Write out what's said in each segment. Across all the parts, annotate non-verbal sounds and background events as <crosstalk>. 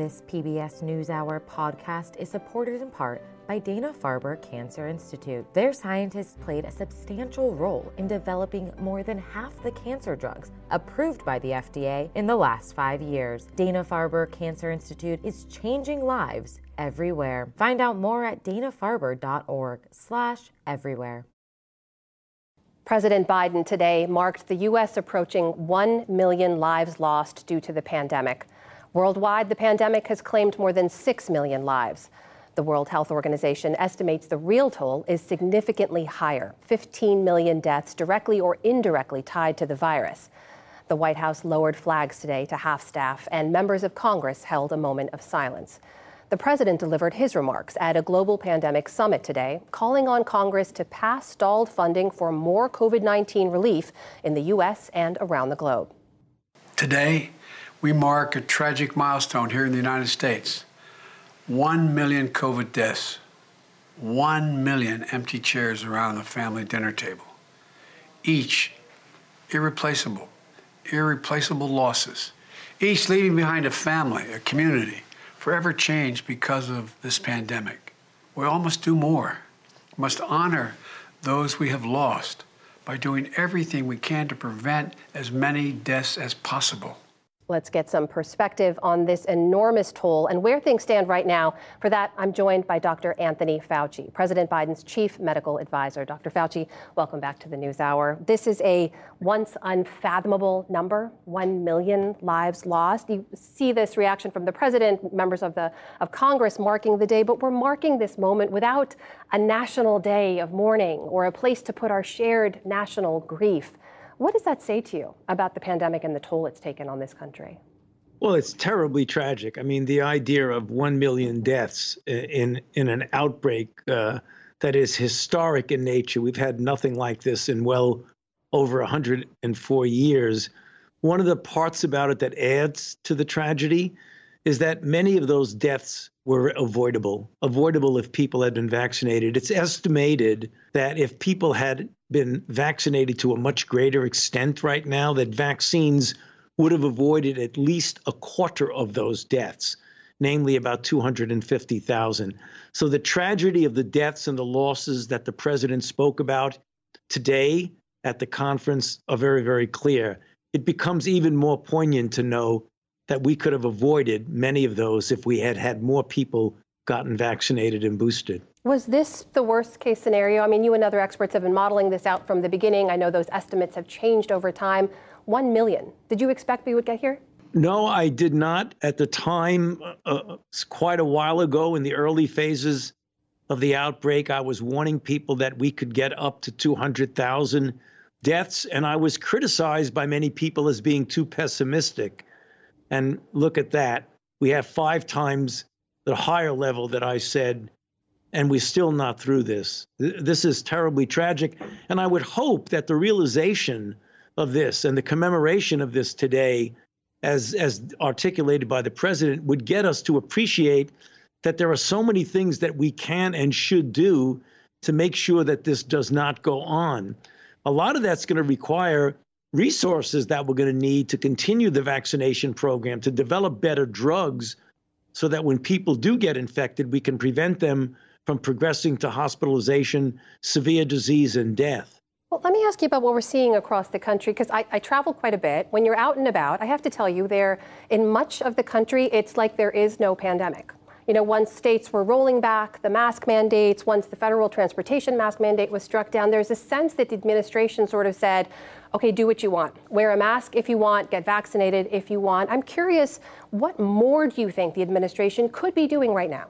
This PBS NewsHour podcast is supported in part by Dana Farber Cancer Institute. Their scientists played a substantial role in developing more than half the cancer drugs approved by the FDA in the last five years. Dana Farber Cancer Institute is changing lives everywhere. Find out more at danafarber.org/slash everywhere. President Biden today marked the U.S. approaching 1 million lives lost due to the pandemic. Worldwide, the pandemic has claimed more than 6 million lives. The World Health Organization estimates the real toll is significantly higher 15 million deaths directly or indirectly tied to the virus. The White House lowered flags today to half staff, and members of Congress held a moment of silence. The president delivered his remarks at a global pandemic summit today, calling on Congress to pass stalled funding for more COVID 19 relief in the U.S. and around the globe. Today, we mark a tragic milestone here in the United States. 1 million COVID deaths, 1 million empty chairs around the family dinner table. Each irreplaceable, irreplaceable losses. Each leaving behind a family, a community, forever changed because of this pandemic. We all must do more. We must honor those we have lost by doing everything we can to prevent as many deaths as possible. Let's get some perspective on this enormous toll and where things stand right now. For that, I'm joined by Dr. Anthony Fauci, President Biden's chief medical advisor. Dr. Fauci, welcome back to the News Hour. This is a once unfathomable number 1 million lives lost. You see this reaction from the president, members of, the, of Congress marking the day, but we're marking this moment without a national day of mourning or a place to put our shared national grief. What does that say to you about the pandemic and the toll it's taken on this country? Well, it's terribly tragic. I mean, the idea of 1 million deaths in, in an outbreak uh, that is historic in nature. We've had nothing like this in well over 104 years. One of the parts about it that adds to the tragedy is that many of those deaths were avoidable, avoidable if people had been vaccinated. It's estimated that if people had been vaccinated to a much greater extent right now, that vaccines would have avoided at least a quarter of those deaths, namely about 250,000. So the tragedy of the deaths and the losses that the president spoke about today at the conference are very, very clear. It becomes even more poignant to know that we could have avoided many of those if we had had more people gotten vaccinated and boosted. Was this the worst case scenario? I mean, you and other experts have been modeling this out from the beginning. I know those estimates have changed over time. One million. Did you expect we would get here? No, I did not. At the time, uh, quite a while ago, in the early phases of the outbreak, I was warning people that we could get up to 200,000 deaths, and I was criticized by many people as being too pessimistic. And look at that. We have five times the higher level that I said and we're still not through this. This is terribly tragic. And I would hope that the realization of this and the commemoration of this today, as, as articulated by the president, would get us to appreciate that there are so many things that we can and should do to make sure that this does not go on. A lot of that's going to require resources that we're going to need to continue the vaccination program, to develop better drugs so that when people do get infected, we can prevent them from progressing to hospitalization, severe disease, and death. Well, let me ask you about what we're seeing across the country because I, I, travel quite a bit. When you're out and about, I have to tell you, there in much of the country, it's like there is no pandemic. You know, once states were rolling back the mask mandates, once the federal transportation mask mandate was struck down, there's a sense that the administration sort of said, okay, do what you want. Wear a mask if you want, get vaccinated if you want. I'm curious, what more do you think the administration could be doing right now?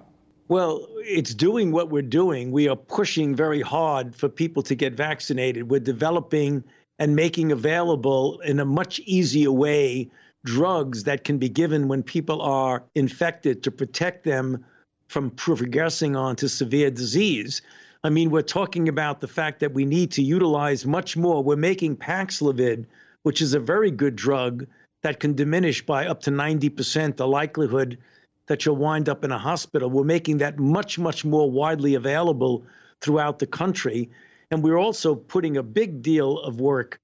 Well, it's doing what we're doing. We are pushing very hard for people to get vaccinated. We're developing and making available in a much easier way drugs that can be given when people are infected to protect them from progressing on to severe disease. I mean, we're talking about the fact that we need to utilize much more. We're making Paxlovid, which is a very good drug that can diminish by up to 90% the likelihood that you'll wind up in a hospital. We're making that much, much more widely available throughout the country. And we're also putting a big deal of work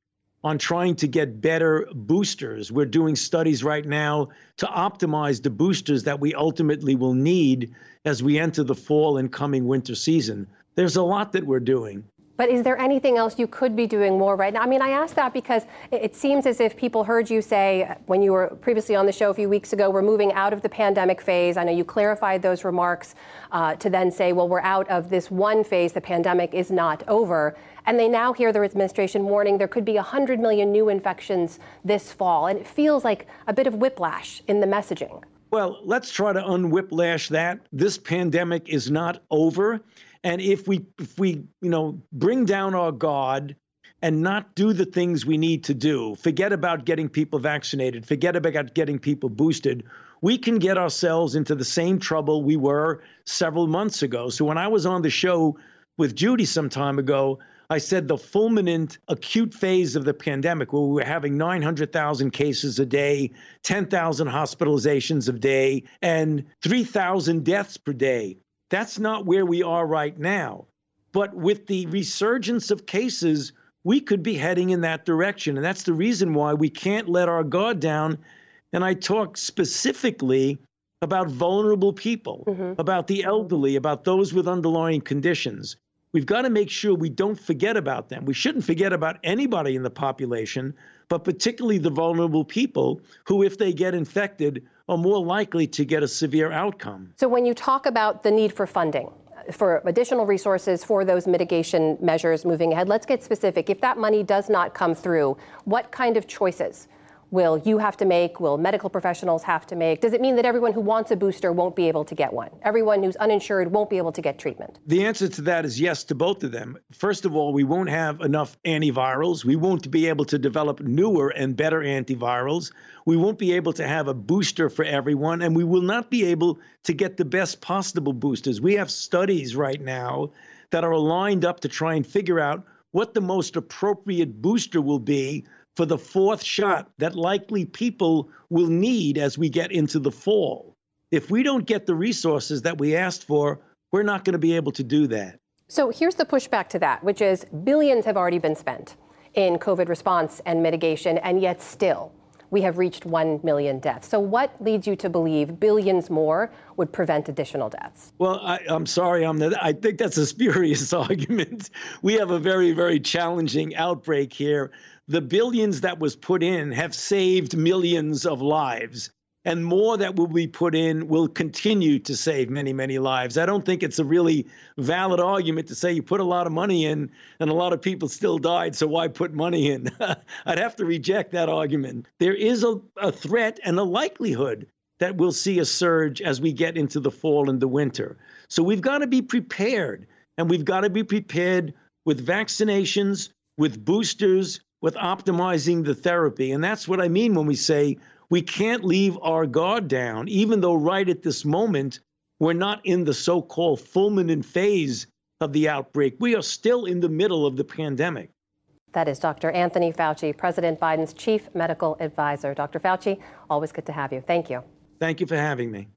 on trying to get better boosters. We're doing studies right now to optimize the boosters that we ultimately will need as we enter the fall and coming winter season. There's a lot that we're doing. But is there anything else you could be doing more right now? I mean, I ask that because it seems as if people heard you say when you were previously on the show a few weeks ago, we're moving out of the pandemic phase. I know you clarified those remarks uh, to then say, well, we're out of this one phase. The pandemic is not over. And they now hear the administration warning there could be 100 million new infections this fall. And it feels like a bit of whiplash in the messaging. Well, let's try to unwhiplash that. This pandemic is not over. And if we if we, you know, bring down our guard and not do the things we need to do, forget about getting people vaccinated, forget about getting people boosted, we can get ourselves into the same trouble we were several months ago. So when I was on the show with Judy some time ago, I said the fulminant acute phase of the pandemic, where we were having 900,000 cases a day, 10,000 hospitalizations a day, and 3,000 deaths per day. That's not where we are right now. But with the resurgence of cases, we could be heading in that direction. And that's the reason why we can't let our guard down. And I talk specifically about vulnerable people, mm-hmm. about the elderly, about those with underlying conditions. We've got to make sure we don't forget about them. We shouldn't forget about anybody in the population, but particularly the vulnerable people who, if they get infected, are more likely to get a severe outcome. So, when you talk about the need for funding, for additional resources for those mitigation measures moving ahead, let's get specific. If that money does not come through, what kind of choices will you have to make? Will medical professionals have to make? Does it mean that everyone who wants a booster won't be able to get one? Everyone who's uninsured won't be able to get treatment? The answer to that is yes to both of them. First of all, we won't have enough antivirals. We won't be able to develop newer and better antivirals. We won't be able to have a booster for everyone, and we will not be able to get the best possible boosters. We have studies right now that are lined up to try and figure out what the most appropriate booster will be for the fourth shot that likely people will need as we get into the fall. If we don't get the resources that we asked for, we're not going to be able to do that. So here's the pushback to that, which is billions have already been spent in COVID response and mitigation, and yet still we have reached 1 million deaths. So, what leads you to believe billions more would prevent additional deaths? Well, I, am sorry, I'm the, I think that's a spurious <laughs> argument. We have a very, very challenging outbreak here. The billions that was put in have saved millions of lives and more that will be put in will continue to save many, many lives. I don't think it's a really valid argument to say you put a lot of money in and a lot of people still died, so why put money in? <laughs> I'd have to reject that argument. There is a, a threat and a likelihood that we'll see a surge as we get into the fall and the winter. So we've got to be prepared, and we've got to be prepared with vaccinations, with boosters, with optimizing the therapy. And that's what I mean when we say we can't leave our guard down, even though right at this moment, we're not in the so called fulminant phase of the outbreak. We are still in the middle of the pandemic. That is Dr. Anthony Fauci, President Biden's chief medical advisor. Dr. Fauci, always good to have you. Thank you. Thank you for having me.